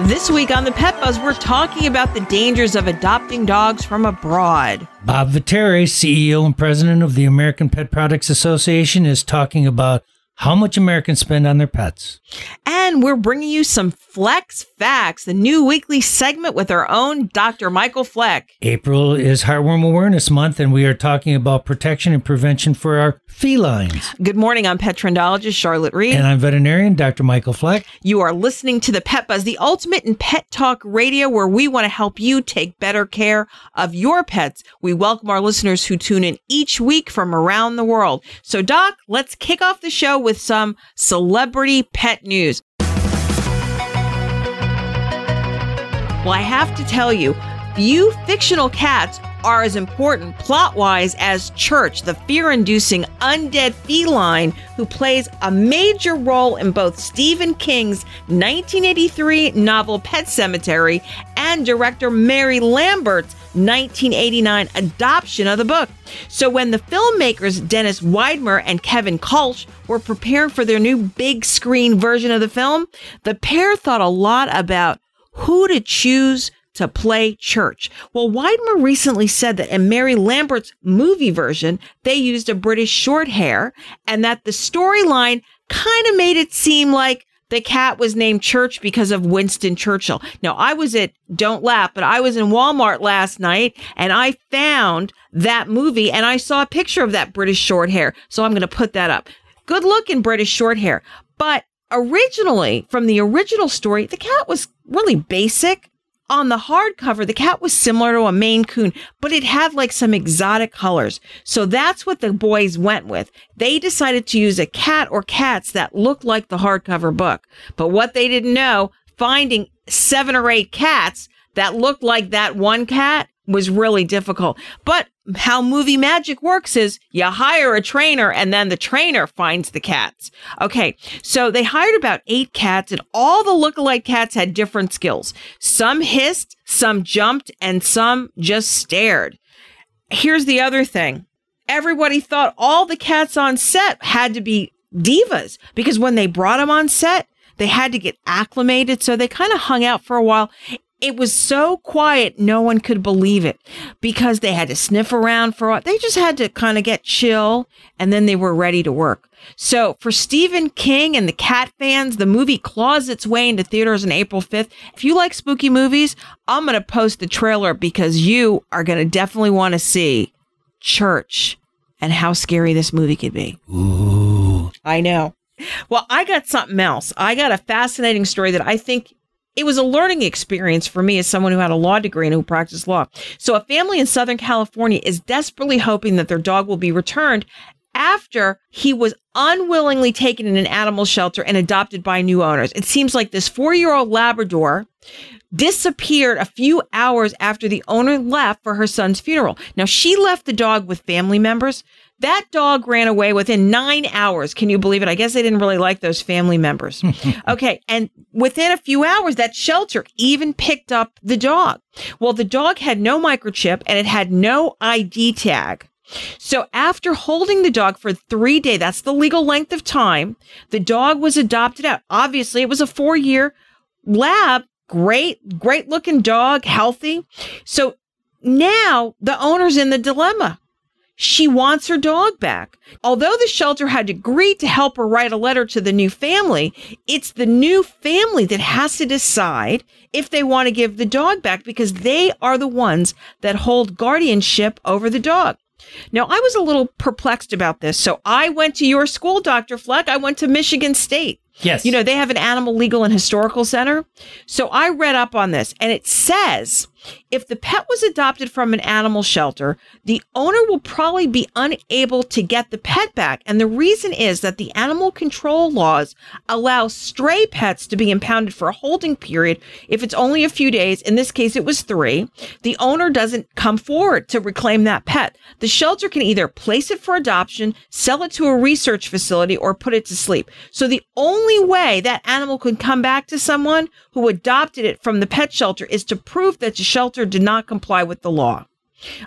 This week on the Pet Buzz, we're talking about the dangers of adopting dogs from abroad. Bob Vetere, CEO and president of the American Pet Products Association, is talking about how much Americans spend on their pets. And we're bringing you some Flex Facts, the new weekly segment with our own Dr. Michael Fleck. April is Heartworm Awareness Month, and we are talking about protection and prevention for our felines. Good morning, I'm pet trendologist Charlotte Reed. And I'm veterinarian Dr. Michael Fleck. You are listening to the Pet Buzz, the ultimate in pet talk radio, where we want to help you take better care of your pets. We welcome our listeners who tune in each week from around the world. So, Doc, let's kick off the show with some celebrity pet news. Well, I have to tell you, few fictional cats are as important plot wise as Church, the fear inducing undead feline who plays a major role in both Stephen King's 1983 novel Pet Sematary and director Mary Lambert's 1989 adoption of the book. So when the filmmakers Dennis Widmyer and Kevin Kölsch were preparing for their new big screen version of the film, the pair thought a lot about who to choose to play church. Well, Widmyer recently said that in Mary Lambert's movie version, they used a British short hair and that the storyline kind of made it seem like the cat was named Church because of Winston Churchill. Now, I was at, don't laugh, but I was in Walmart last night and I found that movie and I saw a picture of that British short hair. So I'm going to put that up. Good looking British short hair. But originally, from the original story, the cat was really basic. On the hardcover, the cat was similar to a Maine Coon, but it had like some exotic colors. So that's what the boys went with. They decided to use a cat or cats that looked like the hardcover book. But what they didn't know, finding seven or eight cats that looked like that one cat was really difficult. But how movie magic works is you hire a trainer and then the trainer finds the cats. Okay. So they hired about eight cats and all the lookalike cats had different skills. Some hissed, some jumped, and some just stared. Here's the other thing. Everybody thought all the cats on set had to be divas because when they brought them on set, they had to get acclimated. So they kind of hung out for a while. It was so quiet, no one could believe it because they had to sniff around for a while. They just had to kind of get chill and then they were ready to work. So for Stephen King and the cat fans, the movie claws its way into theaters on April 5th. If you like spooky movies, I'm going to post the trailer because you are going to definitely want to see Church and how scary this movie could be. Ooh. I know. Well, I got something else. I got a fascinating story that I think it was a learning experience for me as someone who had a law degree and who practiced law. So, a family in Southern California is desperately hoping that their dog will be returned after he was unwillingly taken in an animal shelter and adopted by new owners. It seems like this four year old Labrador disappeared a few hours after the owner left for her son's funeral. Now, she left the dog with family members. That dog ran away within nine hours. Can you believe it? I guess they didn't really like those family members. okay. And within a few hours, that shelter even picked up the dog. Well, the dog had no microchip and it had no ID tag. So after holding the dog for three days, that's the legal length of time, the dog was adopted out. Obviously, it was a four year lab. Great, great looking dog, healthy. So now the owner's in the dilemma. She wants her dog back. Although the shelter had agreed to help her write a letter to the new family, it's the new family that has to decide if they want to give the dog back because they are the ones that hold guardianship over the dog. Now, I was a little perplexed about this. So I went to your school, Dr. Fleck. I went to Michigan State. Yes. You know, they have an animal legal and historical center. So I read up on this and it says If the pet was adopted from an animal shelter, the owner will probably be unable to get the pet back. And the reason is that the animal control laws allow stray pets to be impounded for a holding period if it's only a few days. In this case, it was three. The owner doesn't come forward to reclaim that pet. The shelter can either place it for adoption, sell it to a research facility, or put it to sleep. So the only way that animal could come back to someone who adopted it from the pet shelter is to prove that the shelter did not comply with the law.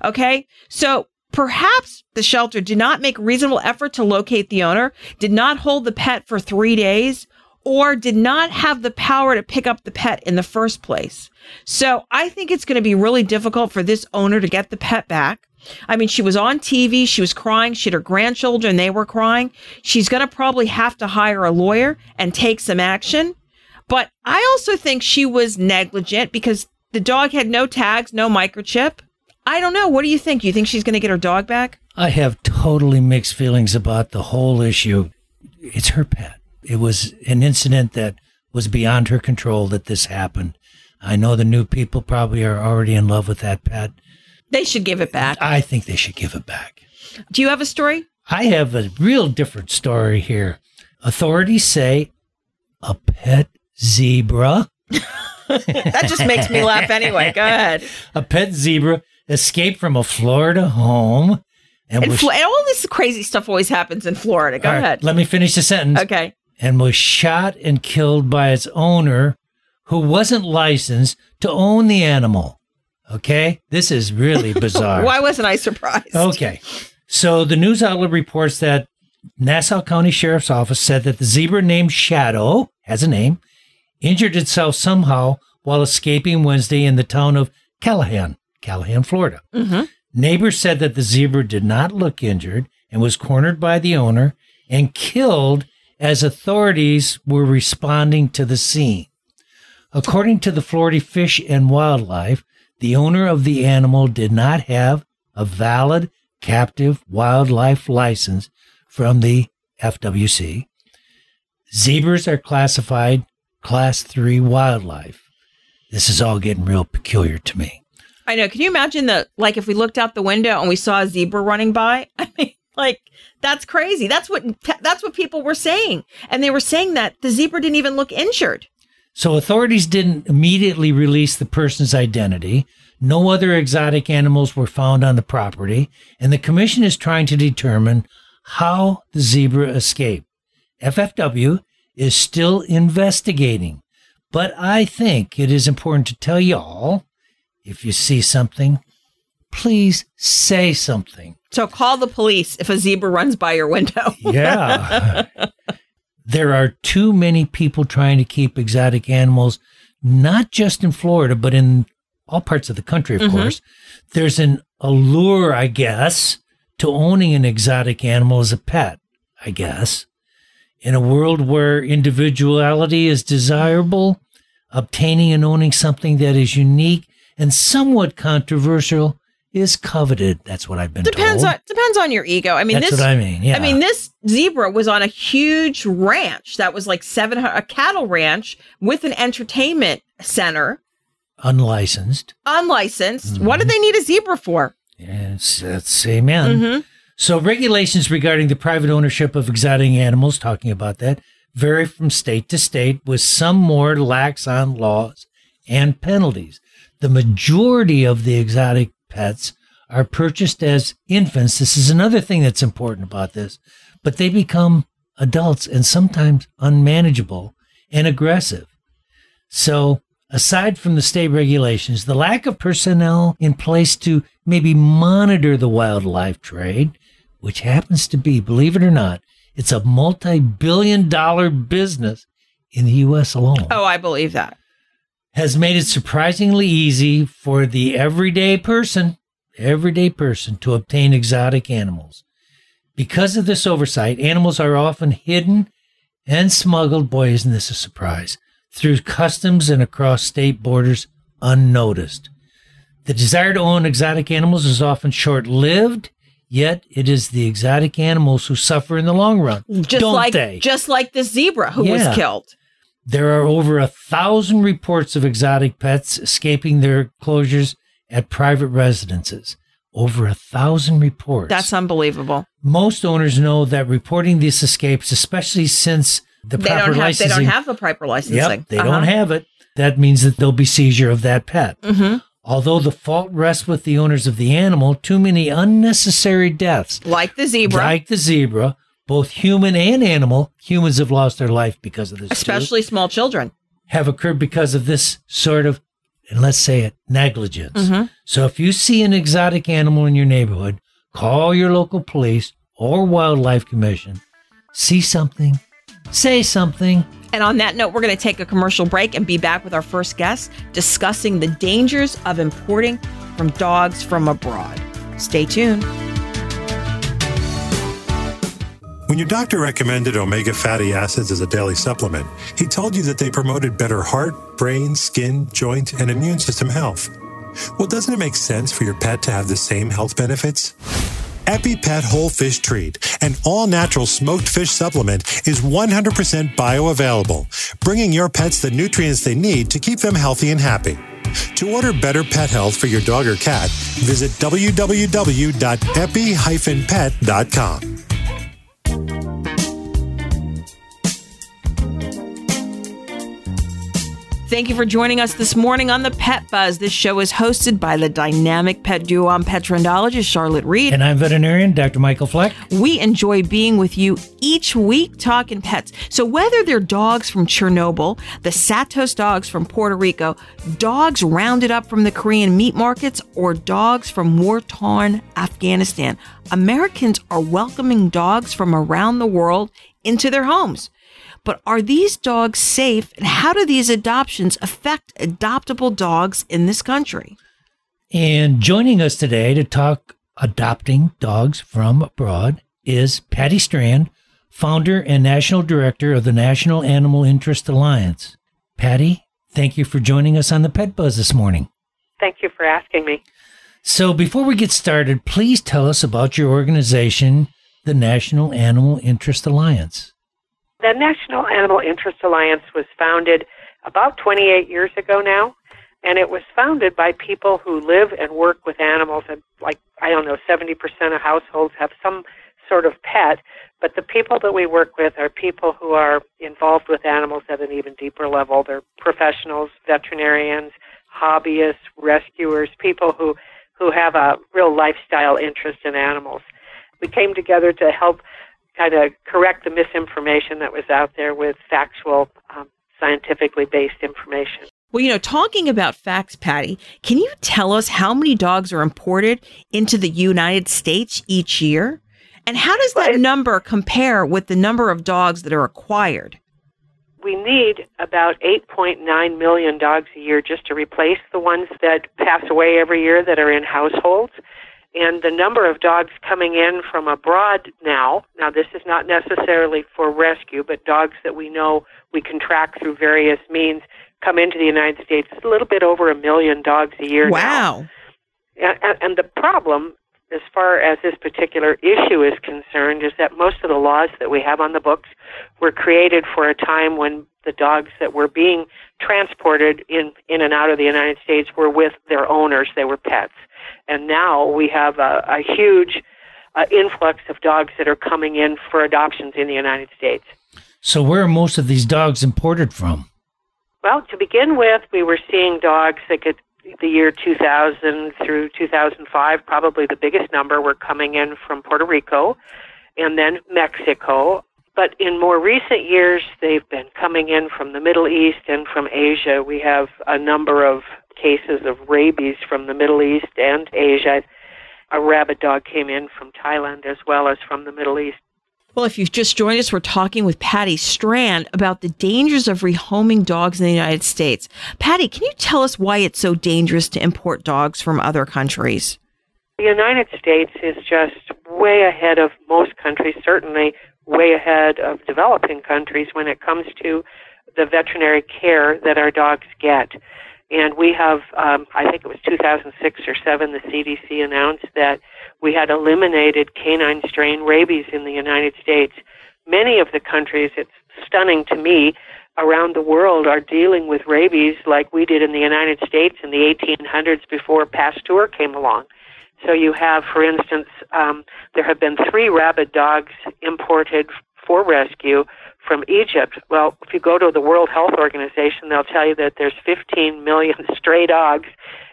Okay. So perhaps the shelter did not make reasonable effort to locate the owner, did not hold the pet for three days, or did not have the power to pick up the pet in the first place. So I think it's going to be really difficult for this owner to get the pet back. I mean, she was on TV, she was crying, she had her grandchildren, they were crying. She's going to probably have to hire a lawyer and take some action. But I also think she was negligent because the dog had no tags, no microchip. I don't know. What do you think? You think she's going to get her dog back? I have totally mixed feelings about the whole issue. It's her pet. It was an incident that was beyond her control that this happened. I know the new people probably are already in love with that pet. They should give it back. I think they should give it back. Do you have a story? I have a real different story here. Authorities say a pet zebra. that just makes me laugh anyway. Go ahead. A pet zebra escaped from a Florida home. And, and, was, Fl- all this crazy stuff always happens in Florida. Go ahead. let me finish the sentence. Okay. And was shot and killed by its owner, who wasn't licensed to own the animal. Okay. This is really bizarre. Why wasn't I surprised? Okay. So the news outlet reports that Nassau County Sheriff's Office said that the zebra named Shadow has a name injured itself somehow while escaping Wednesday in the town of Callahan, Callahan, Florida. Mm-hmm. Neighbors said that the zebra did not look injured and was cornered by the owner and killed as authorities were responding to the scene. According to the Florida Fish and Wildlife, the owner of the animal did not have a valid captive wildlife license from the FWC. Zebras are classified class three wildlife. This is all getting real peculiar to me. I know. Can you imagine that? Like, if we looked out the window and we saw a zebra running by, I mean, like that's crazy. That's what that's what people were saying, and they were saying that the zebra didn't even look injured. So authorities didn't immediately release the person's identity. No other exotic animals were found on the property, and the commission is trying to determine how the zebra escaped. FFW is still investigating. But I think it is important to tell y'all if you see something, please say something. So call the police if a zebra runs by your window. yeah. There are too many people trying to keep exotic animals, not just in Florida, but in all parts of the country, of mm-hmm. course. There's an allure, I guess, to owning an exotic animal as a pet, I guess. In a world where individuality is desirable, obtaining and owning something that is unique and somewhat controversial is coveted. That's what I've been depends told. on depends on your ego. I mean, that's this, what I mean. Yeah, I mean this zebra was on a huge ranch that was like seven a cattle ranch with an entertainment center, unlicensed. Unlicensed. Mm-hmm. What do they need a zebra for? Yes, that's amen. Mm-hmm. So, regulations regarding the private ownership of exotic animals, talking about that, vary from state to state, with some more lax on laws and penalties. The majority of the exotic pets are purchased as infants. This is another thing that's important about this, but they become adults and sometimes unmanageable and aggressive. So, aside from the state regulations, the lack of personnel in place to maybe monitor the wildlife trade which happens to be, believe it or not, it's a multi billion dollar business in the US alone. Oh, I believe that. Has made it surprisingly easy for the everyday person, everyday person to obtain exotic animals. Because of this oversight, animals are often hidden and smuggled, boy, isn't this a surprise, through customs and across state borders unnoticed. The desire to own exotic animals is often short lived Yet it is the exotic animals who suffer in the long run. Just don't like they? just like the zebra who Yeah. was killed. There are over a thousand reports of exotic pets escaping their closures at private residences. Over a thousand reports. That's unbelievable. Most owners know that reporting these escapes, especially since the They proper don't have they don't have the proper licensing. Yep, they Uh-huh. don't have it. That means that there'll be seizure of that pet. Mm-hmm. Although the fault rests with the owners of the animal, too many unnecessary deaths, like the zebra, like the zebra, both human and animal, humans have lost their life because of this. too, especially small children. have occurred because of this sort of, and let's say it, negligence. Mm-hmm. So if you see an exotic animal in your neighborhood, call your local police or wildlife commission. See something, say something. And on that note, we're going to take a commercial break and be back with our first guest discussing the dangers of importing from dogs from abroad. Stay tuned. When your doctor recommended omega fatty acids as a daily supplement, he told you that they promoted better heart, brain, skin, joint, and immune system health. Well, doesn't it make sense for your pet to have the same health benefits? EpiPet Whole Fish Treat, an all natural smoked fish supplement, is 100% bioavailable, bringing your pets the nutrients they need to keep them healthy and happy. To order better pet health for your dog or cat, visit www.epi-pet.com. Thank you for joining us this morning on the Pet Buzz. This show is hosted by the dynamic pet duo. I'm pet trendologist Charlotte Reed. And I'm veterinarian Dr. Michael Fleck. We enjoy being with you each week talking pets. So, whether they're dogs from Chernobyl, the Satos dogs from Puerto Rico, dogs rounded up from the Korean meat markets, or dogs from war torn Afghanistan, Americans are welcoming dogs from around the world into their homes. But are these dogs safe, and how do these adoptions affect adoptable dogs in this country? And joining us today to talk adopting dogs from abroad is Patti Strand, founder and national director of the National Animal Interest Alliance. Patti, thank you for joining us on the Pet Buzz this morning. Thank you for asking me. So, before we get started, please tell us about your organization, the National Animal Interest Alliance. The National Animal Interest Alliance was founded about 28 years ago now, and it was founded by people who live and work with animals. And like, I don't know, 70% of households have some sort of pet, but the people that we work with are people who are involved with animals at an even deeper level. They're professionals, veterinarians, hobbyists, rescuers, people who, who have a real lifestyle interest in animals. We came together to help kind of correct the misinformation that was out there with factual, um, scientifically based information. Well, you know, talking about facts, Patti, can you tell us how many dogs are imported into the United States each year? And how does that Well, number compare with the number of dogs that are acquired? We need about 8.9 million dogs a year just to replace the ones that pass away every year that are in households. And the number of dogs coming in from abroad now, now this is not necessarily for rescue, but dogs that we know we can track through various means come into the United States, it's a little bit over a million dogs a year now. Wow. And, and the problem, as far as this particular issue is concerned, is that most of the laws that we have on the books were created for a time when the dogs that were being transported in, in and out of the United States were with their owners, they were pets. And now we have a, a huge uh, influx of dogs that are coming in for adoptions in the United States. So, where are most of these dogs imported from? Well, to begin with, we were seeing dogs that could the year 2000 through 2005, probably the biggest number were coming in from Puerto Rico and then Mexico. But in more recent years, they've been coming in from the Middle East and from Asia. We have a number of cases of rabies from the Middle East and Asia. A rabid dog came in from Thailand as well as from the Middle East. Well, if you've just joined us, we're talking with Patti Strand about the dangers of rehoming dogs in the United States. Patti, can you tell us why it's so dangerous to import dogs from other countries? The United States is just way ahead of most countries, certainly way ahead of developing countries when it comes to the veterinary care that our dogs get. And we have, um, I think it was 2006 or 7, the CDC announced that we had eliminated canine strain rabies in the United States. Many of the countries, it's stunning to me, around the world are dealing with rabies like we did in the United States in the 1800s before Pasteur came along. So you have, for instance, um, there have been three rabid dogs imported for rescue from Egypt. Well, if you go to the World Health Organization, they'll tell you that there's 15 million stray dogs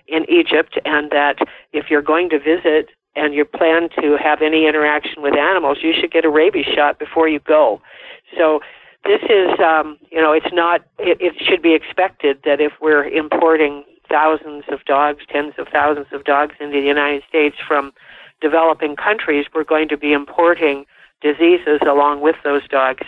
in Egypt, and that if you're going to visit and you plan to have any interaction with animals, you should get a rabies shot before you go. So this is, um, you know, it's not. It, it should be expected that if we're importing thousands of dogs, tens of thousands of dogs into the United States from developing countries, we're going to be importing diseases along with those dogs.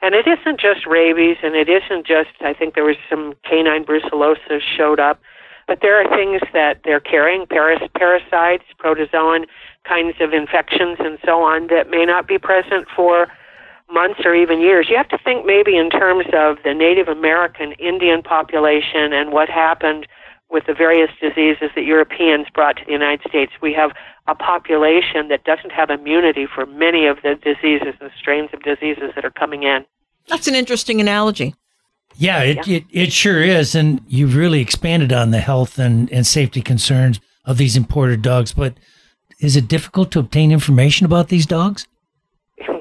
And it isn't just rabies, and it isn't just, I think there was some canine brucellosis showed up, but there are things that they're carrying, paras- parasites, protozoan kinds of infections, and so on, that may not be present for months or even years. You have to think maybe in terms of the Native American Indian population and what happened with the various diseases that Europeans brought to the United States. We have a population that doesn't have immunity for many of the diseases and strains of diseases that are coming in. That's an interesting analogy. Yeah, it, yeah. it, it sure is. And you've really expanded on the health and, and safety concerns of these imported dogs. But is it difficult to obtain information about these dogs?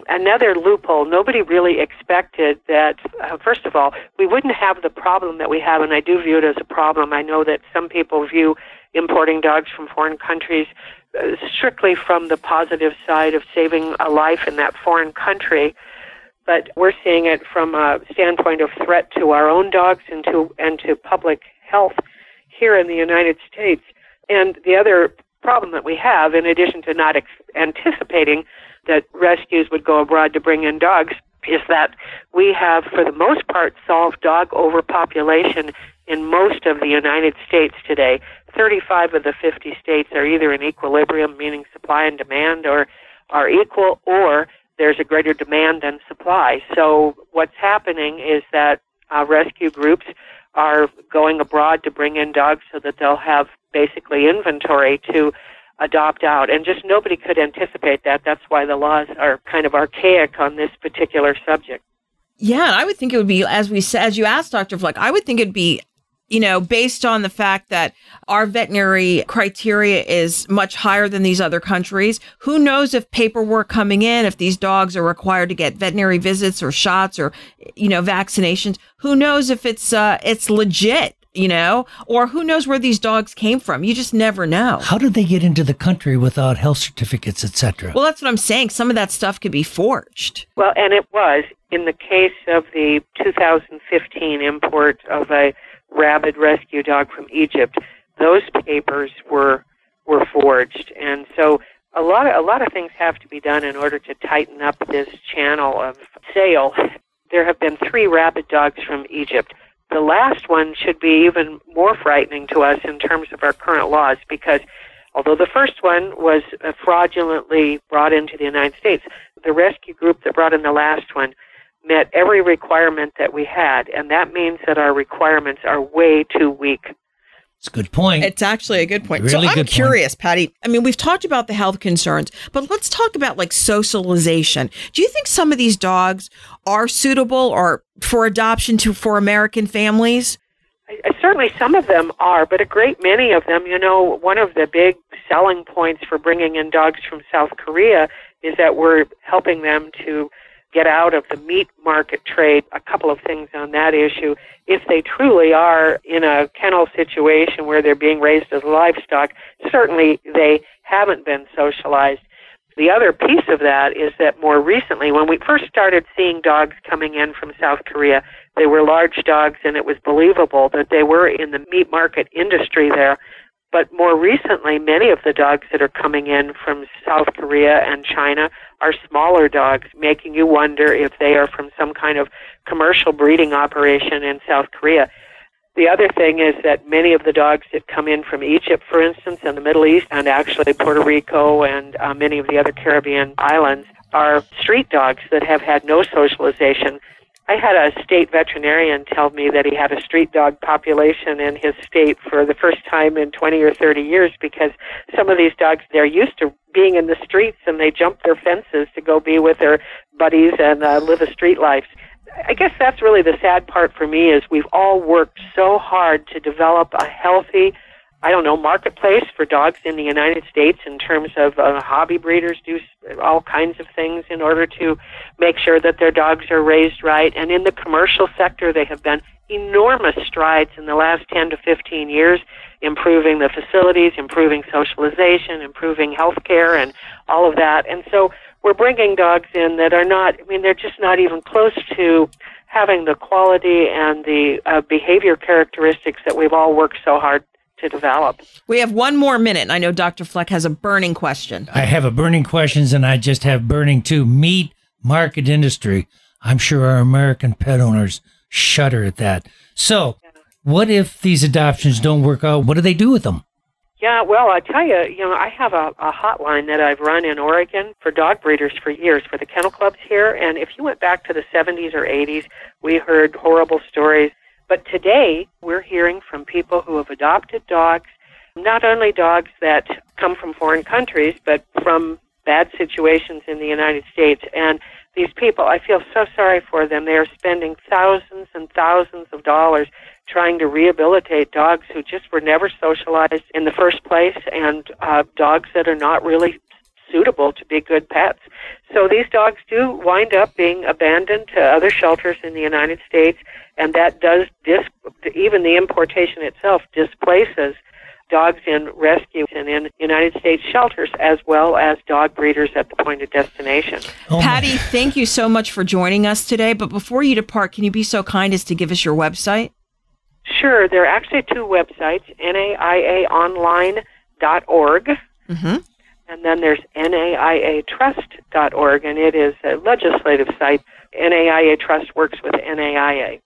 Another loophole. Nobody really expected that, uh, first of all, we wouldn't have the problem that we have, and I do view it as a problem. I know that some people view importing dogs from foreign countries uh, strictly from the positive side of saving a life in that foreign country. But we're seeing it from a standpoint of threat to our own dogs and to, and to public health here in the United States. And the other problem that we have, in addition to not ex- anticipating that rescues would go abroad to bring in dogs is that we have, for the most part, solved dog overpopulation in most of the United States today. 35 of the 50 states are either in equilibrium, meaning supply and demand, or are equal, or there's a greater demand than supply. So what's happening is that uh, rescue groups are going abroad to bring in dogs so that they'll have basically inventory to adopt out. And just nobody could anticipate that. That's why the laws are kind of archaic on this particular subject. Yeah, I would think it would be, as we said, as you asked Dr. Fleck, I would think it'd be you know, based on the fact that our veterinary criteria is much higher than these other countries, who knows if paperwork coming in, if these dogs are required to get veterinary visits or shots or, you know, vaccinations, who knows if it's, uh, it's legit you know, or who knows where these dogs came from. You just never know. How did they get into the country without health certificates, etc.? Well, that's what I'm saying. Some of that stuff could be forged. Well, and it was in the case of the 2015 import of a rabid rescue dog from Egypt. Those papers were were forged, and so a lot of a lot of things have to be done in order to tighten up this channel of sale. There have been three rabid dogs from Egypt the last one should be even more frightening to us in terms of our current laws because although the first one was uh, fraudulently brought into the United States, the rescue group that brought in the last one met every requirement that we had, and that means that our requirements are way too weak. It's a good point. It's actually a good point. Really so I'm curious, point. Patti. I mean, we've talked about the health concerns, but let's talk about like socialization. Do you think some of these dogs are suitable or for adoption to for American families? I certainly, some of them are, but a great many of them. You know, one of the big selling points for bringing in dogs from South Korea is that we're helping them to get out of the meat market trade. A couple of things on that issue. If they truly are in a kennel situation where they're being raised as livestock, certainly they haven't been socialized. The other piece of that is that more recently, when we first started seeing dogs coming in from South Korea, they were large dogs and it was believable that they were in the meat market industry there. But more recently, many of the dogs that are coming in from South Korea and China are smaller dogs, making you wonder if they are from some kind of commercial breeding operation in South Korea. The other thing is that many of the dogs that come in from Egypt, for instance, and the Middle East, and actually Puerto Rico and uh, many of the other Caribbean islands, are street dogs that have had no socialization I had a state veterinarian tell me that he had a street dog population in his state for the first time in 20 or 30 years because some of these dogs, they're used to being in the streets and they jump their fences to go be with their buddies and uh, live a street life. I guess that's really the sad part for me is we've all worked so hard to develop a healthy, I don't know, marketplace for dogs in the United States in terms of uh, hobby breeders do all kinds of things in order to make sure that their dogs are raised right. And in the commercial sector, they have done enormous strides in the last 10 to 15 years, improving the facilities, improving socialization, improving health care, and all of that. And so we're bringing dogs in that are not, I mean, they're just not even close to having the quality and the uh, behavior characteristics that we've all worked so hard to develop. We have one more minute, I know Dr. Fleck has a burning question. I have a burning questions, and I just have burning too. Meat market industry. I'm sure our American pet owners shudder at that. So, what if these adoptions don't work out? What do they do with them? Yeah, well, I tell you, you know, I have a, a hotline that I've run in Oregon for dog breeders for years for the kennel clubs here. And if you went back to the 70s or 80s, we heard horrible stories. But today, we're hearing from people who have adopted dogs, not only dogs that come from foreign countries, but from bad situations in the United States. And these people, I feel so sorry for them. They are spending thousands and thousands of dollars trying to rehabilitate dogs who just were never socialized in the first place and uh, dogs that are not really suitable to be good pets. So these dogs do wind up being abandoned to other shelters in the United States, and that does dis- even the importation itself displaces dogs in rescue and in United States shelters, as well as dog breeders at the point of destination. Oh Patti, thank you so much for joining us today. But before you depart, can you be so kind as to give us your website? Sure. There are actually two websites naiaonline.org. Mm-hmm. And then there's naiatrust.org, and it is a legislative site. NAIA Trust works with NAIA.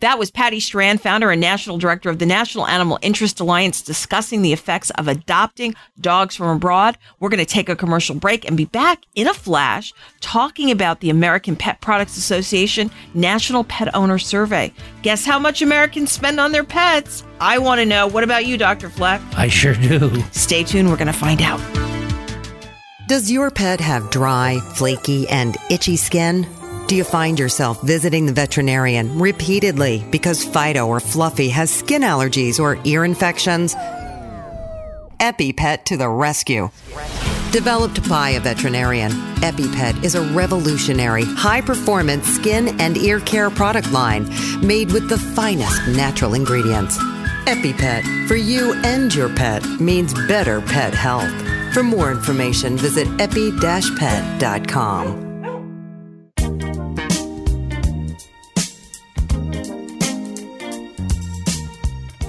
That was Patti Strand, founder and national director of the National Animal Interest Alliance, discussing the effects of adopting dogs from abroad. We're going to take a commercial break and be back in a flash talking about the American Pet Products Association National Pet Owner Survey. Guess how much Americans spend on their pets? I want to know. What about you, Dr. Fleck? I sure do. Stay tuned. We're going to find out. Does your pet have dry, flaky, and itchy skin? Do you find yourself visiting the veterinarian repeatedly because Fido or Fluffy has skin allergies or ear infections? EpiPet to the rescue. Developed by a veterinarian, EpiPet is a revolutionary, high performance skin and ear care product line made with the finest natural ingredients. EpiPet, for you and your pet, means better pet health. For more information, visit epi-pet.com.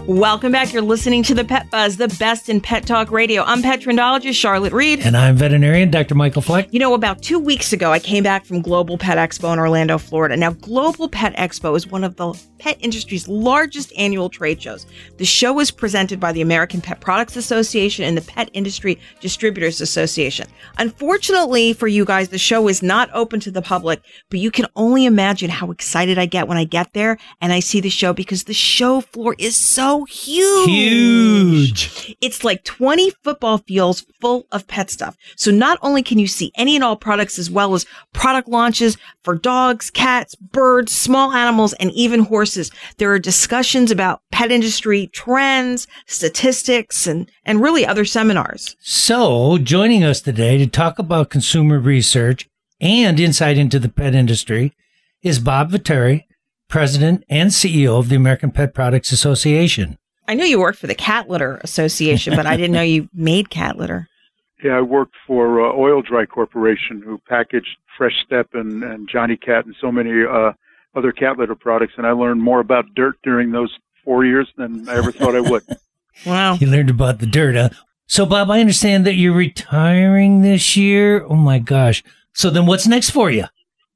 Welcome back. You're listening to the Pet Buzz, the best in pet talk radio. I'm pet trendologist Charlotte Reed. And I'm veterinarian Dr. Michael Fleck. You know, about two weeks ago, I came back from Global Pet Expo in Orlando, Florida. Now, Global Pet Expo is one of the pet industry's largest annual trade shows. The show is presented by the American Pet Products Association and the Pet Industry Distributors Association. Unfortunately for you guys, the show is not open to the public, but you can only imagine how excited I get when I get there and I see the show because the show floor is so huge. Huge. It's like 20 football fields full of pet stuff. So not only can you see any and all products as well as product launches for dogs, cats, birds, small animals, and even horses. There are discussions about pet industry trends, statistics, and, and really other seminars. So joining us today to talk about consumer research and insight into the pet industry is Bob Vetere, President and CEO of the American Pet Products Association. I knew you worked for the Cat Litter Association, but I didn't know you made cat litter. Yeah, I worked for uh, Oil-Dri Corporation, who packaged Fresh Step and, and Jonny Cat and so many uh, other cat litter products, and I learned more about dirt during those four years than I ever thought I would. Wow. You learned about the dirt, huh? So, Bob, I understand that you're retiring this year. Oh, my gosh. So, then what's next for you?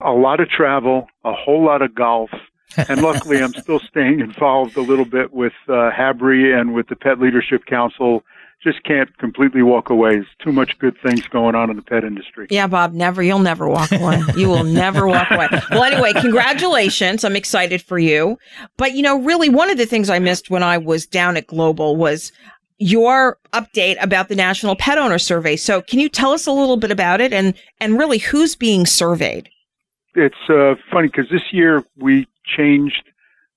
A lot of travel, a whole lot of golf, and luckily, I'm still staying involved a little bit with uh, HABRI and with the Pet Leadership Council. Just can't completely walk away. There's too much good things going on in the pet industry. Yeah, Bob, never. You'll never walk away. You will never walk away. Well, anyway, congratulations. I'm excited for you. But, you know, really, one of the things I missed when I was down at Global was your update about the National Pet Owner Survey. So, can you tell us a little bit about it and and really who's being surveyed? it's uh, funny because this year we changed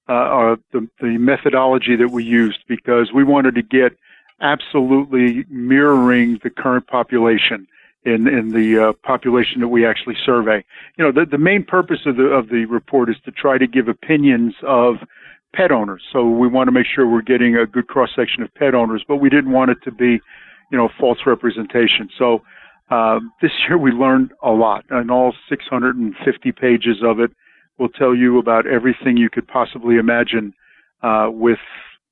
uh, our, the, the methodology that we used because we wanted to get absolutely mirroring the current population in in the uh, population that we actually survey. You know, the the main purpose of the of the report is to try to give opinions of pet owners. So we want to make sure we're getting a good cross section of pet owners, but we didn't want it to be, you know, false representation. So uh, this year we learned a lot, and all 650 pages of it will tell you about everything you could possibly imagine uh, with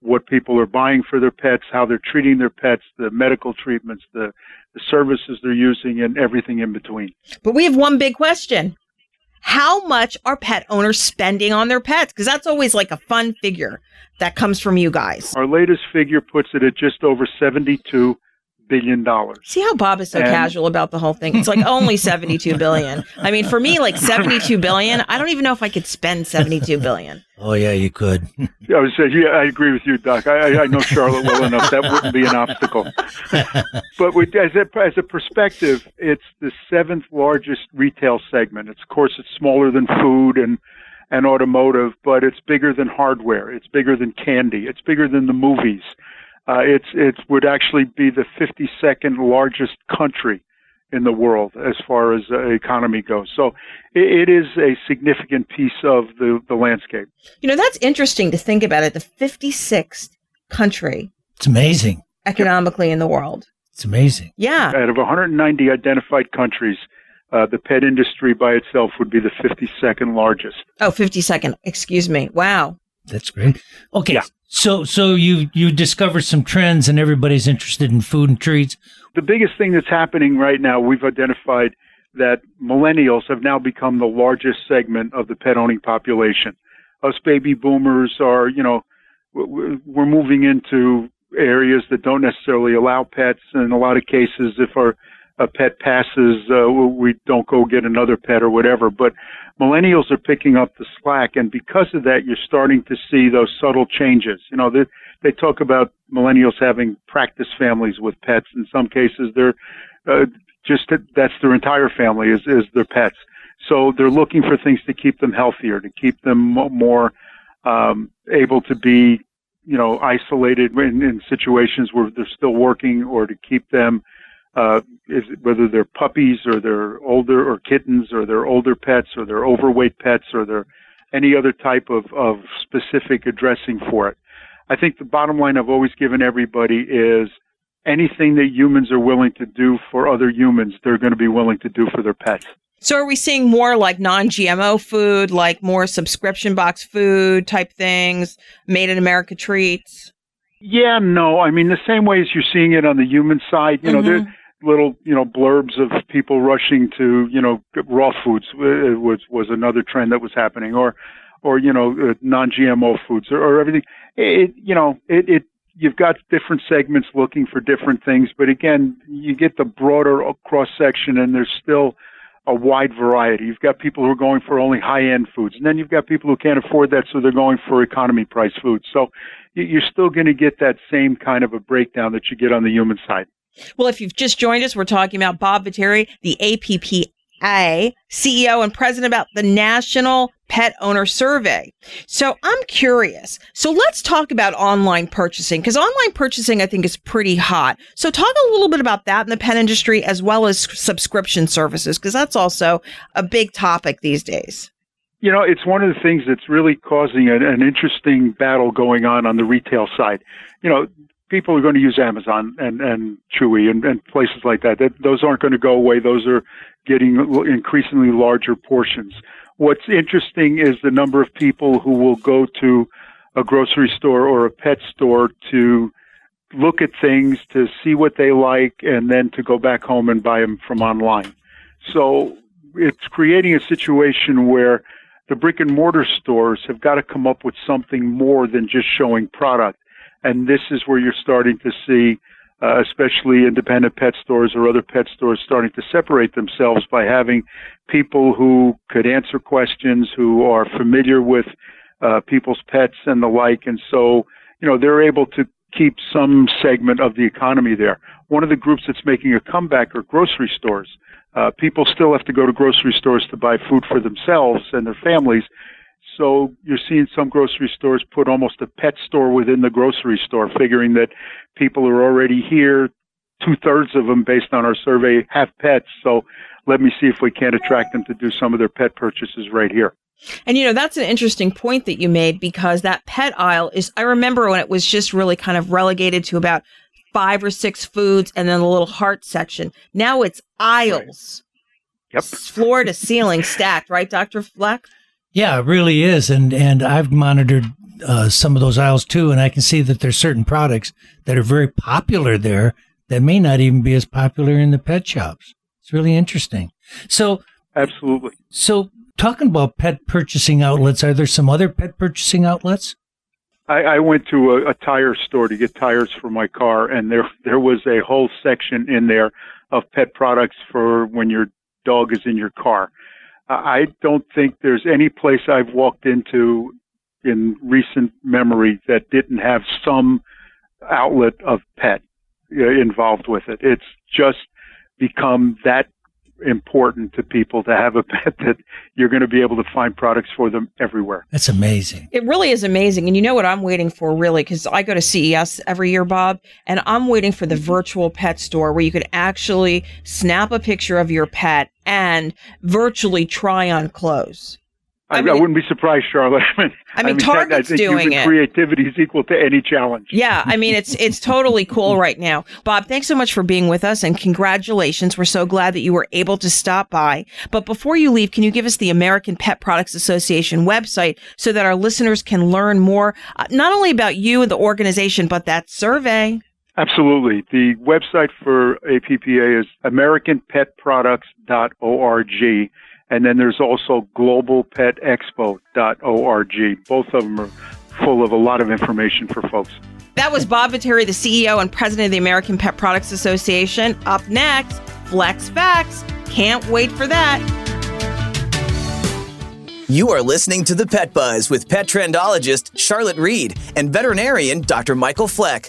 what people are buying for their pets, how they're treating their pets, the medical treatments, the, the services they're using, and everything in between. But we have one big question. How much are pet owners spending on their pets? Because that's always like a fun figure that comes from you guys. Our latest figure puts it at just over 72 billion dollars. See how Bob is so and, casual about the whole thing. It's like only 72 billion. I mean, for me, like 72 billion, I don't even know if I could spend 72 billion. Oh yeah, you could. I was saying, yeah, I agree with you, Doc. I, I know Charlotte well enough. That wouldn't be an obstacle. but with, as a as a perspective, it's the seventh largest retail segment. It's of course it's smaller than food and and automotive, but it's bigger than hardware. It's bigger than candy. It's bigger than the movies. Uh, it's it would actually be the 52nd largest country in the world as far as uh, economy goes. So it, it is a significant piece of the, the landscape. You know, that's interesting to think about it. The 56th country. It's amazing. Economically in the world. It's amazing. Yeah. Out of 190 identified countries, uh, the pet industry by itself would be the 52nd largest. Oh, 52nd. Excuse me. Wow. That's great. Okay. Yeah. So, so you you discovered some trends, and everybody's interested in food and treats. The biggest thing that's happening right now, we've identified that millennials have now become the largest segment of the pet owning population. Us baby boomers are, you know, we're moving into areas that don't necessarily allow pets. And in a lot of cases, if our a pet passes, uh, we don't go get another pet or whatever. But millennials are picking up the slack, and because of that, you're starting to see those subtle changes. You know, they, they talk about millennials having practice families with pets. In some cases, they're uh, just that's their entire family is is their pets. So they're looking for things to keep them healthier, to keep them more um, able to be, you know, isolated in, in situations where they're still working, or to keep them uh, is whether they're puppies or they're older or kittens or they're older pets or they're overweight pets or they're any other type of, of specific addressing for it. I think the bottom line I've always given everybody is anything that humans are willing to do for other humans, they're going to be willing to do for their pets. So are we seeing more like non-GMO food, like more subscription box food type things, made in America treats? Yeah, no. I mean, the same way as you're seeing it on the human side, you mm-hmm. know, there, little you know blurbs of people rushing to you know raw foods uh, was was another trend that was happening or or you know uh, non-GMO foods or, or everything it you know it it you've got different segments looking for different things but again you get the broader cross section and there's still a wide variety. You've got people who are going for only high-end foods, and then you've got people who can't afford that, so they're going for economy price foods. So you're still going to get that same kind of a breakdown that you get on the human side. Well, if you've just joined us, we're talking about Bob Vetere, the APPA CEO and president about the National Pet Owner Survey. So I'm curious. So let's talk about online purchasing because online purchasing, I think, is pretty hot. So talk a little bit about that in the pet industry as well as subscription services because that's also a big topic these days. You know, it's one of the things that's really causing an, an interesting battle going on on the retail side. You know, people are going to use Amazon and and Chewy and, and places like that. that. Those aren't going to go away. Those are getting increasingly larger portions. What's interesting is the number of people who will go to a grocery store or a pet store to look at things, to see what they like, and then to go back home and buy them from online. So it's creating a situation where the brick and mortar stores have got to come up with something more than just showing product. And this is where you're starting to see, uh, especially independent pet stores or other pet stores starting to separate themselves by having people who could answer questions, who are familiar with uh, people's pets and the like. And so, you know, they're able to keep some segment of the economy there. One of the groups that's making a comeback are grocery stores. Uh, people still have to go to grocery stores to buy food for themselves and their families. So you're seeing some grocery stores put almost a pet store within the grocery store, figuring that people are already here. Two thirds of them, based on our survey, have pets. So let me see if we can't attract them to do some of their pet purchases right here. And you know, that's an interesting point that you made because that pet aisle is, I remember when it was just really kind of relegated to about five or six foods and then the little heart section. Now it's aisles. Yep. Floor to ceiling stacked, right, Dr. Fleck? Yeah, it really is. And, and I've monitored uh, some of those aisles too, and I can see that there's certain products that are very popular there that may not even be as popular in the pet shops. It's really interesting. So, absolutely. So, talking about pet purchasing outlets, are there some other pet purchasing outlets? I, I went to a, a tire store to get tires for my car, and there there was a whole section in there of pet products for when your dog is in your car. I don't think there's any place I've walked into in recent memory that didn't have some outlet of pet uh, involved with it. It's just become that important to people to have a pet that you're going to be able to find products for them everywhere. That's amazing. It really is amazing. And you know what I'm waiting for really cuz I go to CES every year, Bob, and I'm waiting for the Mm-hmm. virtual pet store where you could actually snap a picture of your pet and virtually try on clothes. I, I, wouldn't be surprised, Charlotte. I mean, I mean, Target's I doing it. Creativity is equal to any challenge. Yeah, I mean it's it's totally cool right now. Bob, thanks so much for being with us and congratulations. We're so glad that you were able to stop by. But before you leave, can you give us the American Pet Products Association website so that our listeners can learn more uh, not only about you and the organization but that survey? Absolutely. The website for APPA is AmericanPetProducts.org. And then there's also GlobalPetExpo.org. Both of them are full of a lot of information for folks. That was Bob Vetere, the CEO and president of the American Pet Products Association. Up next, Flex Facts. Can't wait for that. You are listening to The Pet Buzz with pet trendologist Charlotte Reed and veterinarian Dr. Michael Fleck.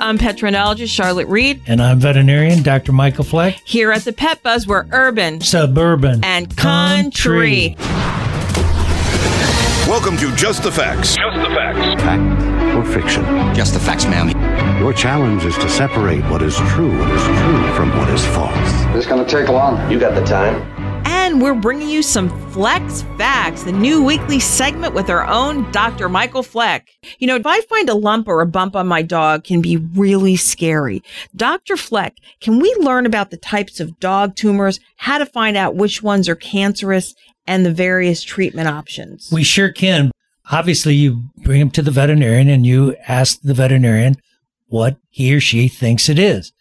I'm petrendologist Charlotte Reed. And I'm veterinarian Dr. Michael Fleck. Here at the Pet Buzz, we're urban Suburban and country. Welcome to Just the Facts. Just the Facts. Fact or fiction? Just the facts, ma'am. Your challenge is to separate what is true, what is true from what is false. This gonna take long. You got the time. And we're bringing you some Flex Facts, the new weekly segment with our own Dr. Michael Fleck. You know, if I find a lump or a bump on my dog can be really scary. Dr. Fleck, can we learn about the types of dog tumors, how to find out which ones are cancerous, and the various treatment options? We sure can. Obviously, you bring him to the veterinarian and you ask the veterinarian what he or she thinks it is.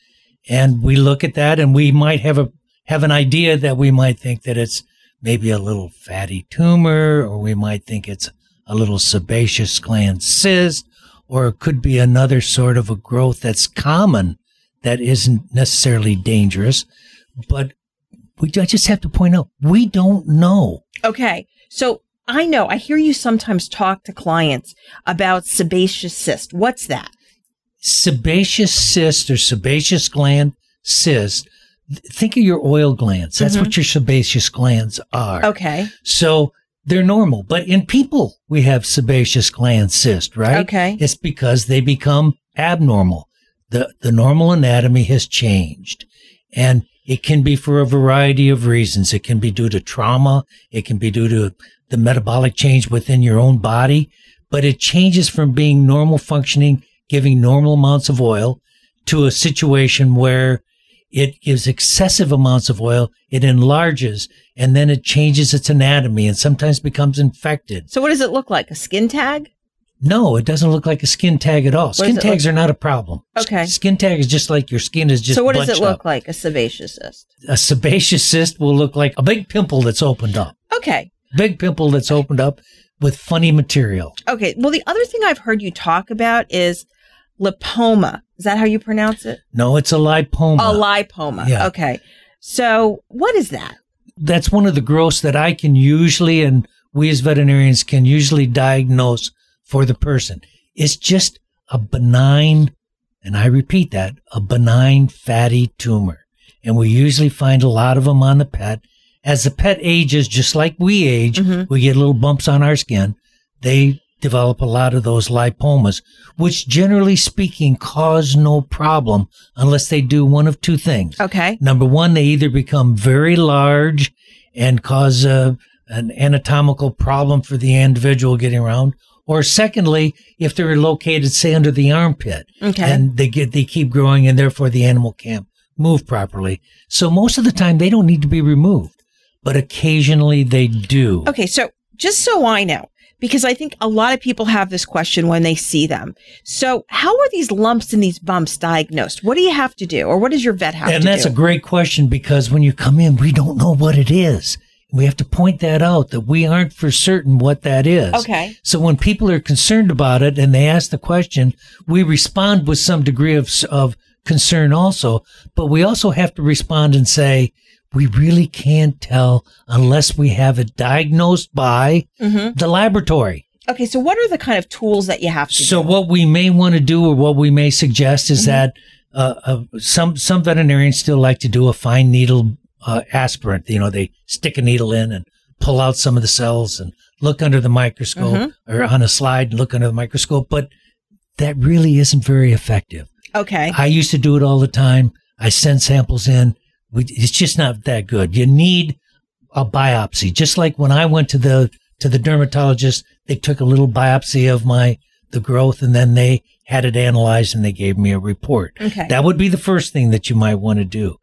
And we look at that and we might have a have an idea that we might think that it's maybe a little fatty tumor, or we might think it's a little sebaceous gland cyst, or it could be another sort of a growth that's common that isn't necessarily dangerous. But we I just have to point out we don't know. Okay. So I know, I hear you sometimes talk to clients about sebaceous cyst. What's that? sebaceous cyst or sebaceous gland cyst, think of your oil glands. That's Mhm. what your sebaceous glands are. Okay. So they're normal. But in people, we have sebaceous gland cyst, right? Okay. It's because they become abnormal. The, the normal anatomy has changed. And it can be for a variety of reasons. It can be due to trauma. It can be due to the metabolic change within your own body, but it changes from being normal functioning, giving normal amounts of oil to a situation where it gives excessive amounts of oil, it enlarges, and then it changes its anatomy and sometimes becomes infected. So what does it look like? A skin tag? No, it doesn't look like a skin tag at all. Skin tags look- are not a problem. Okay. Skin tag is just like your skin is just. so what does it look up. like? A sebaceous cyst. A sebaceous cyst will look like a big pimple that's opened up. Okay. Big pimple that's opened up with funny material. Okay. Well, the other thing I've heard you talk about is lipoma. Is that how you pronounce it? No, it's a lipoma. A lipoma. Yeah. Okay. So what is that? that's one of the growths that I can usually, and we as veterinarians can usually diagnose for the person. It's just a benign, and I repeat that, a benign fatty tumor. And we usually find a lot of them on the pet. As the pet ages, just like we age, mm-hmm. we get little bumps on our skin. They develop a lot of those lipomas, which generally speaking cause no problem unless they do one of two things. Okay. Number one, they either become very large and cause a, an anatomical problem for the individual getting around. Or secondly, if they're located, say, under the armpit, Okay. and they get they keep growing, and therefore the animal can't move properly. So most of the time, they don't need to be removed, but occasionally they do. Okay, so just so I know, because I think a lot of people have this question when they see them. So, how are these lumps and these bumps diagnosed? What do you have to do, or what does your vet have and that's do? a great question because when you come in, we don't know what it is. We have to point that out that we aren't for certain what that is. Okay. So when people are concerned about it and they ask the question, we respond with some degree of, of concern also, but we also have to respond and say, we really can't tell unless we have it diagnosed by Mhm. the laboratory. okay, so what are the kind of tools that you have to So do? what we may want to do, or what we may suggest, is Mhm. that uh, uh, some some veterinarians still like to do a fine needle uh, aspirant. You know, they stick a needle in and pull out some of the cells and look under the microscope Mhm. or on a slide and look under the microscope. But that really isn't very effective. okay. I used to do it all the time. I send samples in. We, it's just not that good. You need a biopsy. Just like when I went to the to the dermatologist, they took a little biopsy of my the growth and then they had it analyzed and they gave me a report. Okay. That would be the first thing that you might want to do.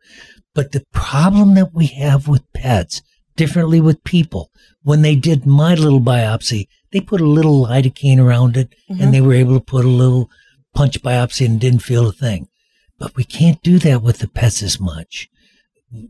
But the problem that we have with pets, differently with people, when they did my little biopsy, they put a little lidocaine around it Mhm. and they were able to put a little punch biopsy and didn't feel a thing. But we can't do that with the pets as much.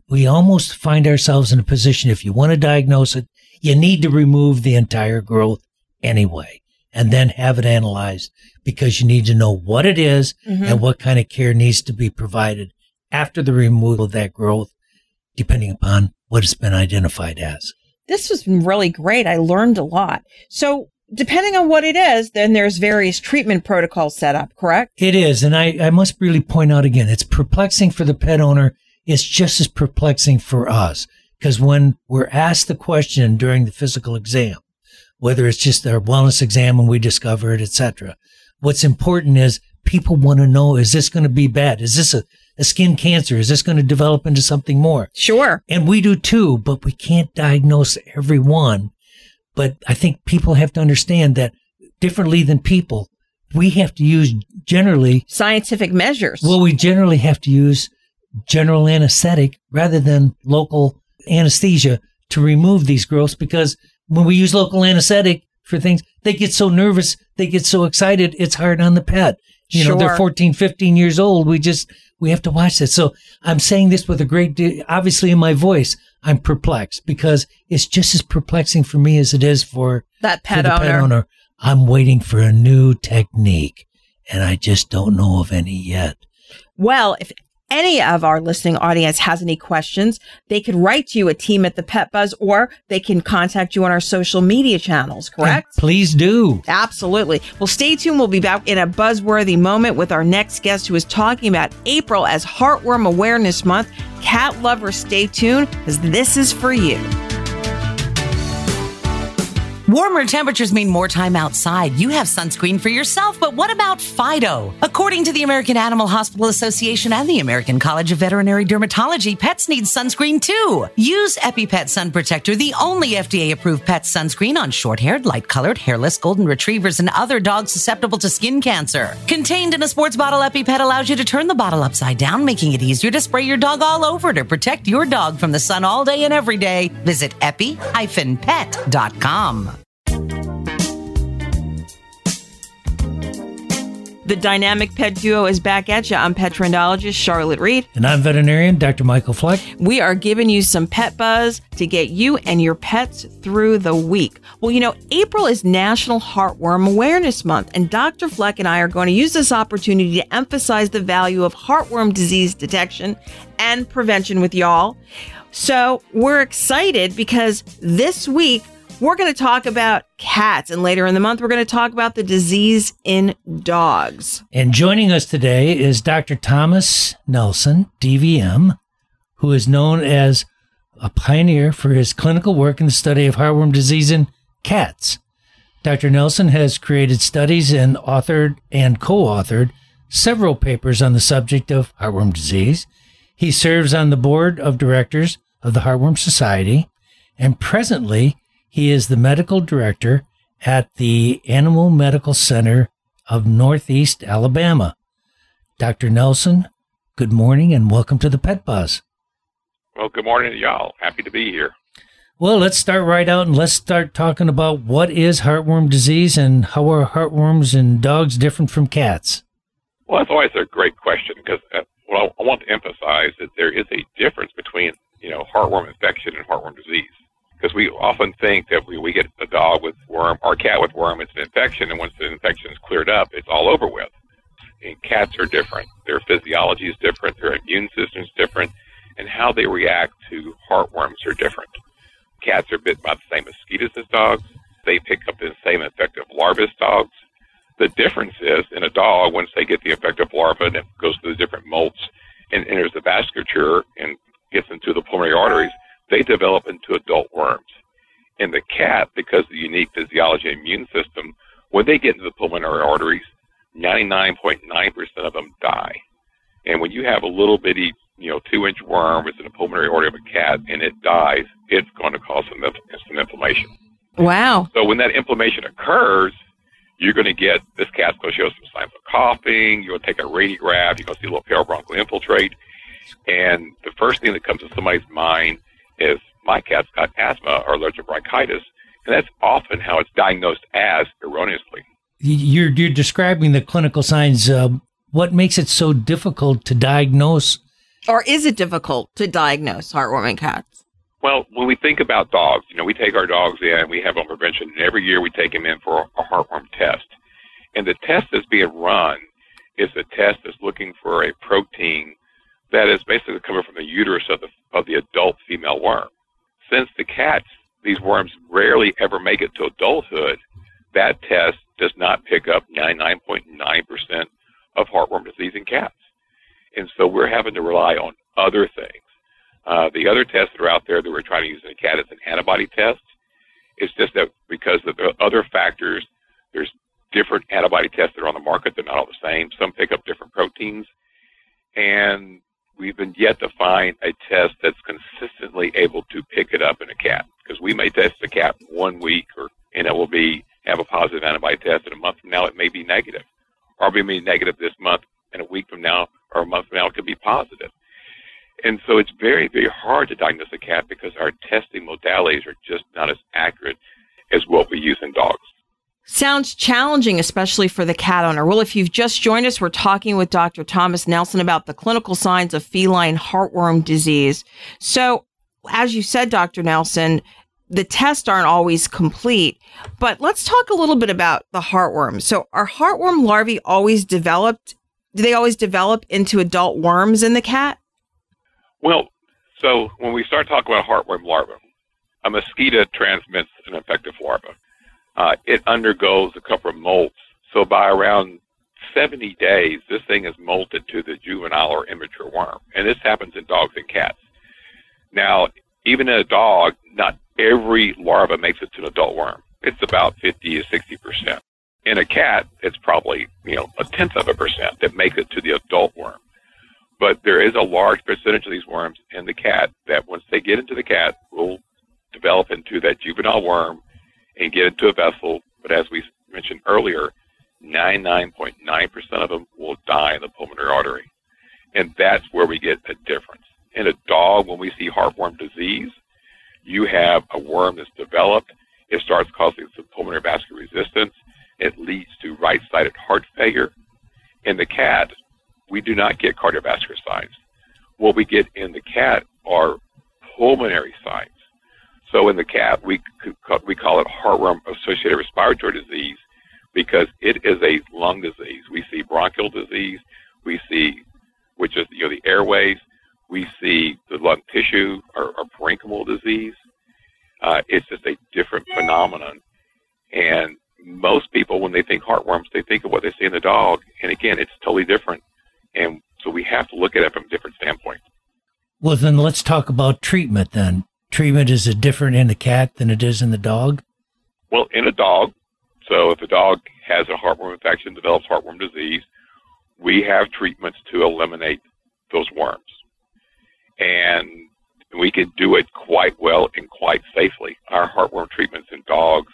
We almost find ourselves in a position, if you want to diagnose it, you need to remove the entire growth anyway and then have it analyzed because you need to know what it is Mhm. and what kind of care needs to be provided after the removal of that growth, depending upon what it's been identified as. this was really great. I learned a lot. So, depending on what it is, then there's various treatment protocols set up, correct? It is, and I, I must really point out again, it's perplexing for the pet owner. It's just as perplexing for us because when we're asked the question during the physical exam, whether it's just our wellness exam and we discover it, etc., what's important is people want to know: is this going to be bad? Is this a, a skin cancer? Is this going to develop into something more? Sure. And we do too, but we can't diagnose everyone. But I think people have to understand that differently than people, we have to use generally Scientific measures. well, we generally have to use general anesthetic rather than local anesthesia to remove these growths because when we use local anesthetic for things, they get so nervous, they get so excited, it's hard on the pet. You know, they're Sure. 14, 15 years old. We just, we have to watch this. So I'm saying this with a great deal, obviously in my voice, I'm perplexed because it's just as perplexing for me as it is for, that pet the owner. pet owner. I'm waiting for a new technique and I just don't know of any yet. Well, if any of our listening audience has any questions, they could write to you at team at the pet buzz or they can contact you on our social media channels, correct? And please do. Absolutely. Well, stay tuned. We'll be back in a buzzworthy moment with our next guest who is talking about April as Heartworm Awareness Month. Cat lovers, stay tuned because this is for you. Warmer temperatures mean more time outside. You have sunscreen for yourself, but what about Fido? According to the American Animal Hospital Association and the American College of Veterinary Dermatology, pets need sunscreen too. Use EpiPet Sun Protector, the only FDA approved pet sunscreen on short haired, light colored, hairless golden retrievers and other dogs susceptible to skin cancer. Contained in a sports bottle, EpiPet allows you to turn the bottle upside down, making it easier to spray your dog all over to protect your dog from the sun all day and every day. Visit epi-pet.com. The dynamic pet duo is back at you. I'm pet trendologist Charlotte Reed. And I'm veterinarian Dr. Michael Fleck. We are giving you some pet buzz to get you and your pets through the week. Well, you know, April is National Heartworm Awareness Month, and Dr. Fleck and I are going to use this opportunity to emphasize the value of heartworm disease detection and prevention with y'all. So we're excited because this week we're going to talk about cats, and later in the month, we're going to talk about the disease in dogs. And joining us today is Dr. Thomas Nelson, DVM, who is known as a pioneer for his clinical work in the study of heartworm disease in cats. Dr. Nelson has created studies and authored and co authored several papers on the subject of heartworm disease. He serves on the board of directors of the Heartworm Society, and presently he is the medical director at the Animal Medical Center of Northeast Alabama. Dr. Nelson, good morning and welcome to the Pet Buzz. Well, good morning to y'all. Happy to be here. Well, let's start right out and let's start talking about what is heartworm disease and how are heartworms in dogs different from cats? Well, that's always a great question because uh, well, I want to emphasize that there is a difference between you know heartworm infection and heartworm disease because we often think that we, we get a dog with worm or a cat with worm, it's an infection, and once the infection is cleared up, it's all over with. And cats are different. Their physiology is different. Their immune system is different, and how they react to heartworms are different. Cats are bitten by the same mosquitoes as dogs. They pick up the same infective larvae as dogs. The difference is in a dog, once they get the infective larva and it goes through the different molts and enters the vasculature and gets into the pulmonary arteries, they develop into adult worms. In the cat, because of the unique physiology and immune system, when they get into the pulmonary arteries, 99.9% of them die. And when you have a little bitty, you know, two inch worm that's in the pulmonary artery of a cat and it dies, it's going to cause some, some inflammation. Wow. So when that inflammation occurs, you're going to get this cat's going to show some signs of coughing. You're going to take a radiograph. You're going to see a little pale bronchial infiltrate. And the first thing that comes to somebody's mind is my cat's got asthma or allergic bronchitis. And that's often how it's diagnosed as erroneously. You're, you're describing the clinical signs. Uh, what makes it so difficult to diagnose? Or is it difficult to diagnose heartworm in cats? Well, when we think about dogs, you know, we take our dogs in, we have them on prevention, and every year we take them in for a heartworm test. And the test that's being run is a test that's looking for a protein that is basically coming from the uterus of the of the adult female worm. Since the cats, these worms rarely ever make it to adulthood, that test does not pick up 99.9% of heartworm disease in cats. And so we're having to rely on other things. Uh, the other tests that are out there that we're trying to use in a cat is an antibody test. It's just that because of the other factors, there's different antibody tests that are on the market. They're not all the same. Some pick up different proteins. And we've been yet to find a test that's consistently able to pick it up in a cat because we may test a cat one week or and it will be have a positive antibody test and a month from now it may be negative. Or it may be negative this month and a week from now or a month from now it could be positive. And so it's very very hard to diagnose a cat because our testing modalities are just not as accurate as what we use in dogs sounds challenging, especially for the cat owner. Well, if you've just joined us, we're talking with Dr. Thomas Nelson about the clinical signs of feline heartworm disease. So, as you said, Dr. Nelson, the tests aren't always complete, but let's talk a little bit about the heartworm. So, are heartworm larvae always developed? Do they always develop into adult worms in the cat? Well, so when we start talking about heartworm larvae, a mosquito transmits an infective larva uh, it undergoes a couple of molts. So by around 70 days, this thing is molted to the juvenile or immature worm. And this happens in dogs and cats. Now, even in a dog, not every larva makes it to an adult worm. It's about 50 to 60 percent. In a cat, it's probably you know a tenth of a percent that make it to the adult worm. But there is a large percentage of these worms in the cat that once they get into the cat will develop into that juvenile worm and get into a vessel. But as we mentioned earlier, 99.9% of them will die in the pulmonary artery. And that's where we get a difference. In a dog, when we see heartworm disease, you have a worm that's developed. It starts causing some pulmonary vascular resistance. It leads to right sided heart failure. In the cat, we do not get cardiovascular signs. What we get in the cat are pulmonary signs. So in the cat, we we call it heartworm associated respiratory disease because it is a lung disease. We see bronchial disease, we see which is you know the airways, we see the lung tissue or, or parenchymal disease. Uh, it's just a different phenomenon, and most people when they think heartworms, they think of what they see in the dog, and again, it's totally different. And so we have to look at it from a different standpoint. Well, then let's talk about treatment then. Treatment is it different in the cat than it is in the dog? Well, in a dog, so if a dog has a heartworm infection, develops heartworm disease, we have treatments to eliminate those worms. And we can do it quite well and quite safely. Our heartworm treatments in dogs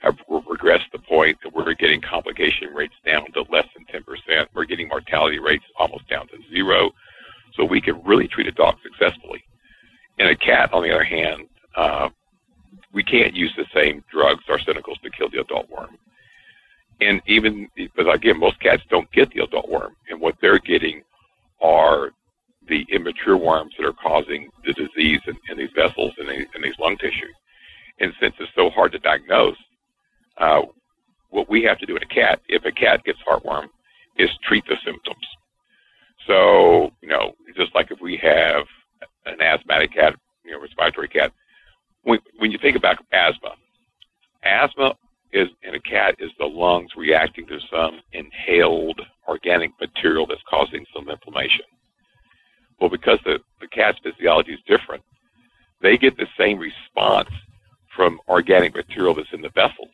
have regressed the point that we're getting complication rates down to less than 10%. We're getting mortality rates almost down to zero. So we can really treat a dog successfully. In a cat, on the other hand, uh, we can't use the same drugs, arsenicals, to kill the adult worm. And even, but again, most cats don't get the adult worm, and what they're getting are the immature worms that are causing the disease in, in these vessels and in, in these lung tissue. And since it's so hard to diagnose, uh, what we have to do in a cat, if a cat gets heartworm, is treat the symptoms. So, you know, just like if we have an asthmatic cat, you know, respiratory cat, when, when you think about asthma, asthma is in a cat is the lungs reacting to some inhaled organic material that's causing some inflammation. Well, because the, the cat's physiology is different, they get the same response from organic material that's in the vessels.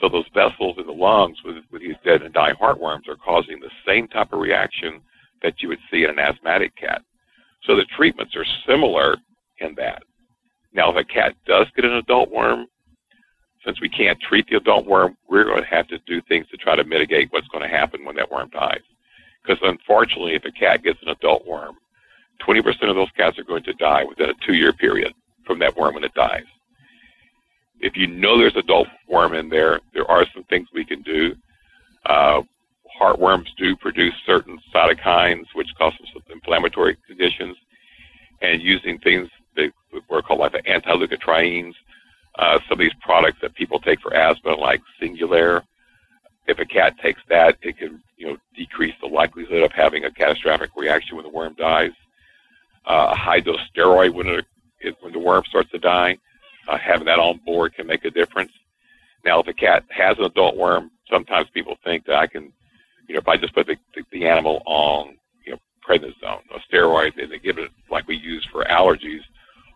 So those vessels in the lungs with, with these dead and dying heartworms are causing the same type of reaction that you would see in an asthmatic cat. So the treatments are similar in that. Now, if a cat does get an adult worm, since we can't treat the adult worm, we're going to have to do things to try to mitigate what's going to happen when that worm dies. Because unfortunately, if a cat gets an adult worm, 20% of those cats are going to die within a two year period from that worm when it dies. If you know there's adult worm in there, there are some things we can do. Uh, heartworms do produce certain cytokines, which cause some inflammatory conditions, and using things that were called like the anti-leukotrienes, uh, some of these products that people take for asthma, like Singulair. If a cat takes that, it can you know decrease the likelihood of having a catastrophic reaction when the worm dies. Uh, a high dose steroid when it, when the worm starts to die, uh, having that on board can make a difference. Now, if a cat has an adult worm, sometimes people think that I can you know, if I just put the, the, the animal on, you know, prednisone, a steroid, and they give it like we use for allergies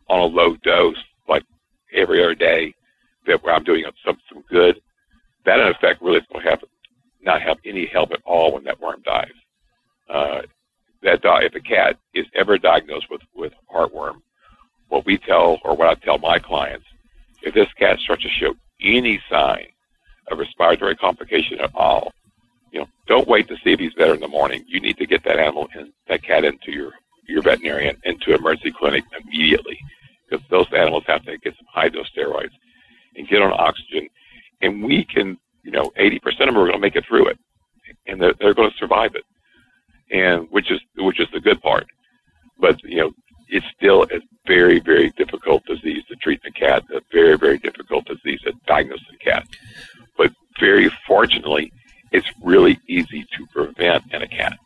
on a low dose, like every other day, that I'm doing some some good, that in effect really is going to have not have any help at all when that worm dies. Uh, that dog, if a cat is ever diagnosed with with heartworm, what we tell or what I tell my clients, if this cat starts to show any sign of respiratory complication at all, you know, don't wait to see if he's better in the morning. You need to get that animal and that cat into your your veterinarian into emergency clinic immediately because those animals have to get some high dose steroids and get on oxygen. And we can, you know, 80% of them are going to make it through it, and they're, they're going to survive it, and which is which is the good part. But you know, it's still a very very difficult disease to treat in a cat, a very very difficult disease to diagnose in a cat. But very fortunately, it's really easy to prevent in a cat.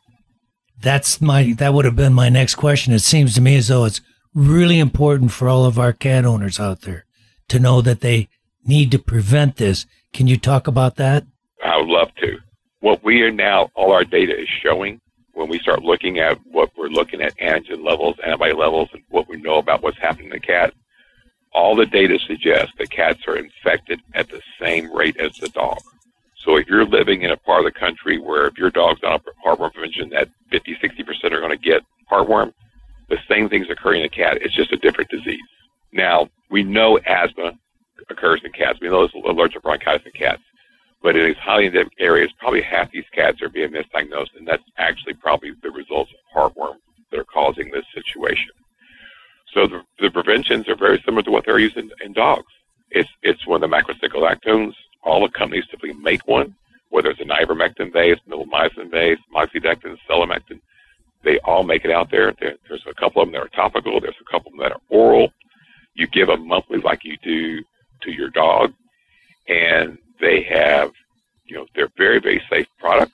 That's my that would have been my next question. It seems to me as though it's really important for all of our cat owners out there to know that they need to prevent this. Can you talk about that? I would love to. What we are now, all our data is showing when we start looking at what we're looking at antigen levels, antibody levels, and what we know about what's happening in the cat, all the data suggests that cats are infected at the same rate as the dog. So if you're living in a part of the country where if your dog's on a heartworm prevention, that 50, 60% are going to get heartworm, the same thing's occurring in a cat. It's just a different disease. Now, we know asthma occurs in cats. We know there's allergic bronchitis in cats. But in these highly endemic areas, probably half these cats are being misdiagnosed, and that's actually probably the results of heartworm that are causing this situation. So the, the preventions are very similar to what they're using in dogs. It's it's one of the macrocyclic lactones, all the companies typically make one. whether it's an ivermectin base, milbemycin base, moxidectin, selamectin, they all make it out there. there. There's a couple of them that are topical. There's a couple of them that are oral. You give them monthly like you do to your dog, and they have, you know, they're very, very safe products.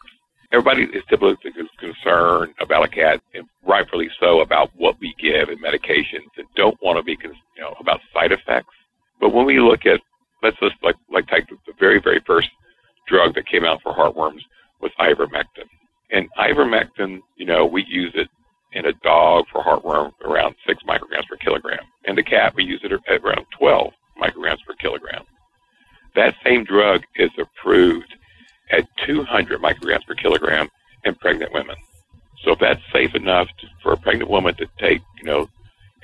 Everybody is typically concerned about a cat, and rightfully so, about what we give and medications, and don't want to be, you know, about side effects. But when we look at, let's just like like take the very, very first drug that came out for heartworms was ivermectin. And ivermectin, you know, we use it in a dog for heartworm around six micrograms per kilogram. In the cat, we use it at around 12 micrograms per kilogram. That same drug is approved at 200 micrograms per kilogram in pregnant women. So if that's safe enough to, for a pregnant woman to take, you know,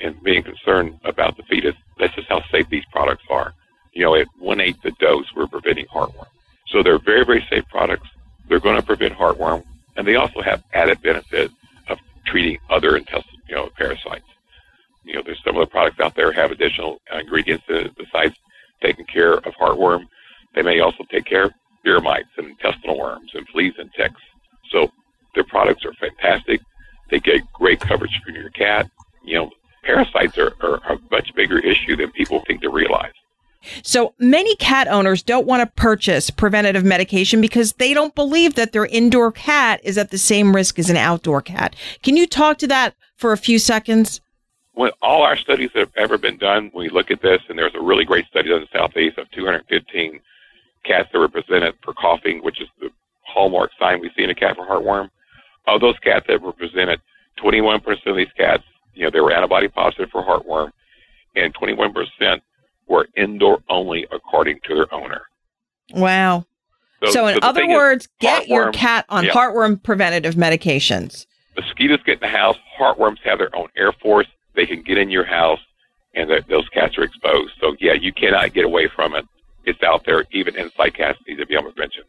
and being concerned about the fetus, that's just how safe these products are. You know, at one eighth the dose, we're preventing heartworm. So they're very, very safe products. They're going to prevent heartworm, and they also have added benefit of treating other intestinal, you know, parasites. You know, there's some of the products out there have additional ingredients besides taking care of heartworm. They may also take care of ear mites and intestinal worms and fleas and ticks. So their products are fantastic. They get great coverage for your cat. You know, parasites are, are a much bigger issue than people think to realize. So many cat owners don't want to purchase preventative medication because they don't believe that their indoor cat is at the same risk as an outdoor cat. Can you talk to that for a few seconds? When all our studies that have ever been done, when we look at this, and there's a really great study done in the Southeast of 215 cats that were presented for coughing, which is the hallmark sign we see in a cat for heartworm. Of those cats that were presented, 21% of these cats, you know, they were antibody positive for heartworm, and 21% were indoor only according to their owner. Wow. So, so in so other words, get your cat on yeah. heartworm preventative medications. Mosquitoes get in the house. Heartworms have their own air force. They can get in your house, and the, those cats are exposed. So yeah, you cannot get away from it. It's out there. Even inside cats need to be on prevention.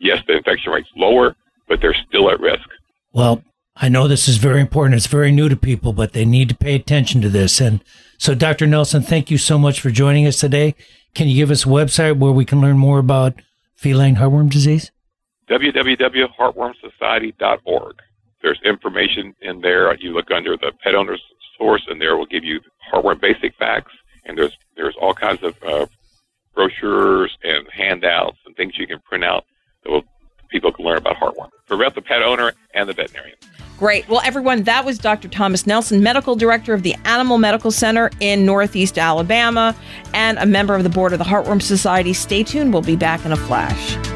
Yes, the infection rate's lower, but they're still at risk. Well, I know this is very important. It's very new to people, but they need to pay attention to this. And so, Dr. Nelson, thank you so much for joining us today. Can you give us a website where we can learn more about feline heartworm disease? www.heartwormsociety.org. There's information in there. You look under the pet owner's source, and there will give you heartworm basic facts. And there's there's all kinds of uh, brochures and handouts and things you can print out that will people can learn about heartworm for both the pet owner and the veterinarian. Great. Well, everyone, that was Dr. Thomas Nelson, Medical Director of the Animal Medical Center in Northeast Alabama and a member of the board of the Heartworm Society. Stay tuned. We'll be back in a flash.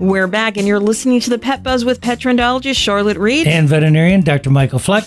We're back, and you're listening to the Pet Buzz with pet trendologist Charlotte Reed and veterinarian Dr. Michael Fleck.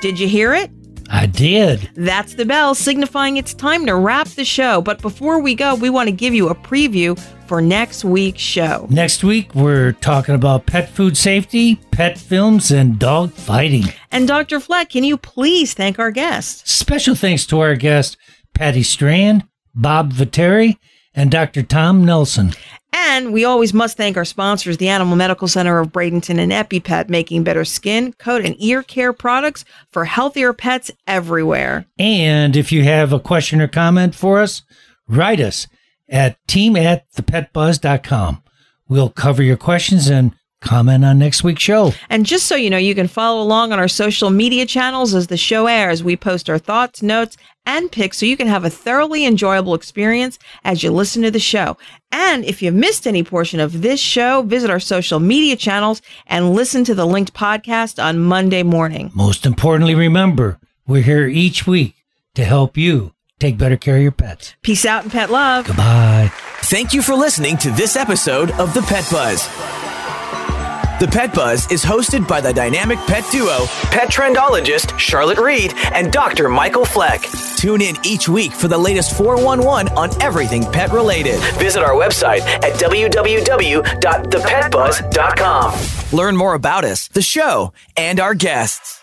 Did you hear it? I did. That's the bell signifying it's time to wrap the show. But before we go, we want to give you a preview for next week's show. Next week, we're talking about pet food safety, pet films, and dog fighting. And Dr. Fleck, can you please thank our guests? Special thanks to our guests, Patti Strand, Bob Vetere, and Dr. Tom Nelson. And we always must thank our sponsors, the Animal Medical Center of Bradenton and EpiPet, making better skin, coat, and ear care products for healthier pets everywhere. And if you have a question or comment for us, write us at team at thepetbuzz.com. We'll cover your questions and comment on next week's show. And just so you know, you can follow along on our social media channels as the show airs. We post our thoughts, notes, and pics so you can have a thoroughly enjoyable experience as you listen to the show. And if you've missed any portion of this show, visit our social media channels and listen to the linked podcast on Monday morning. Most importantly, remember, we're here each week to help you take better care of your pets. Peace out and pet love. Goodbye. Thank you for listening to this episode of The Pet Buzz. The Pet Buzz is hosted by the dynamic pet duo, pet trendologist Charlotte Reed and Dr. Michael Fleck. Tune in each week for the latest 411 on everything pet related. Visit our website at www.thepetbuzz.com. Learn more about us, the show, and our guests.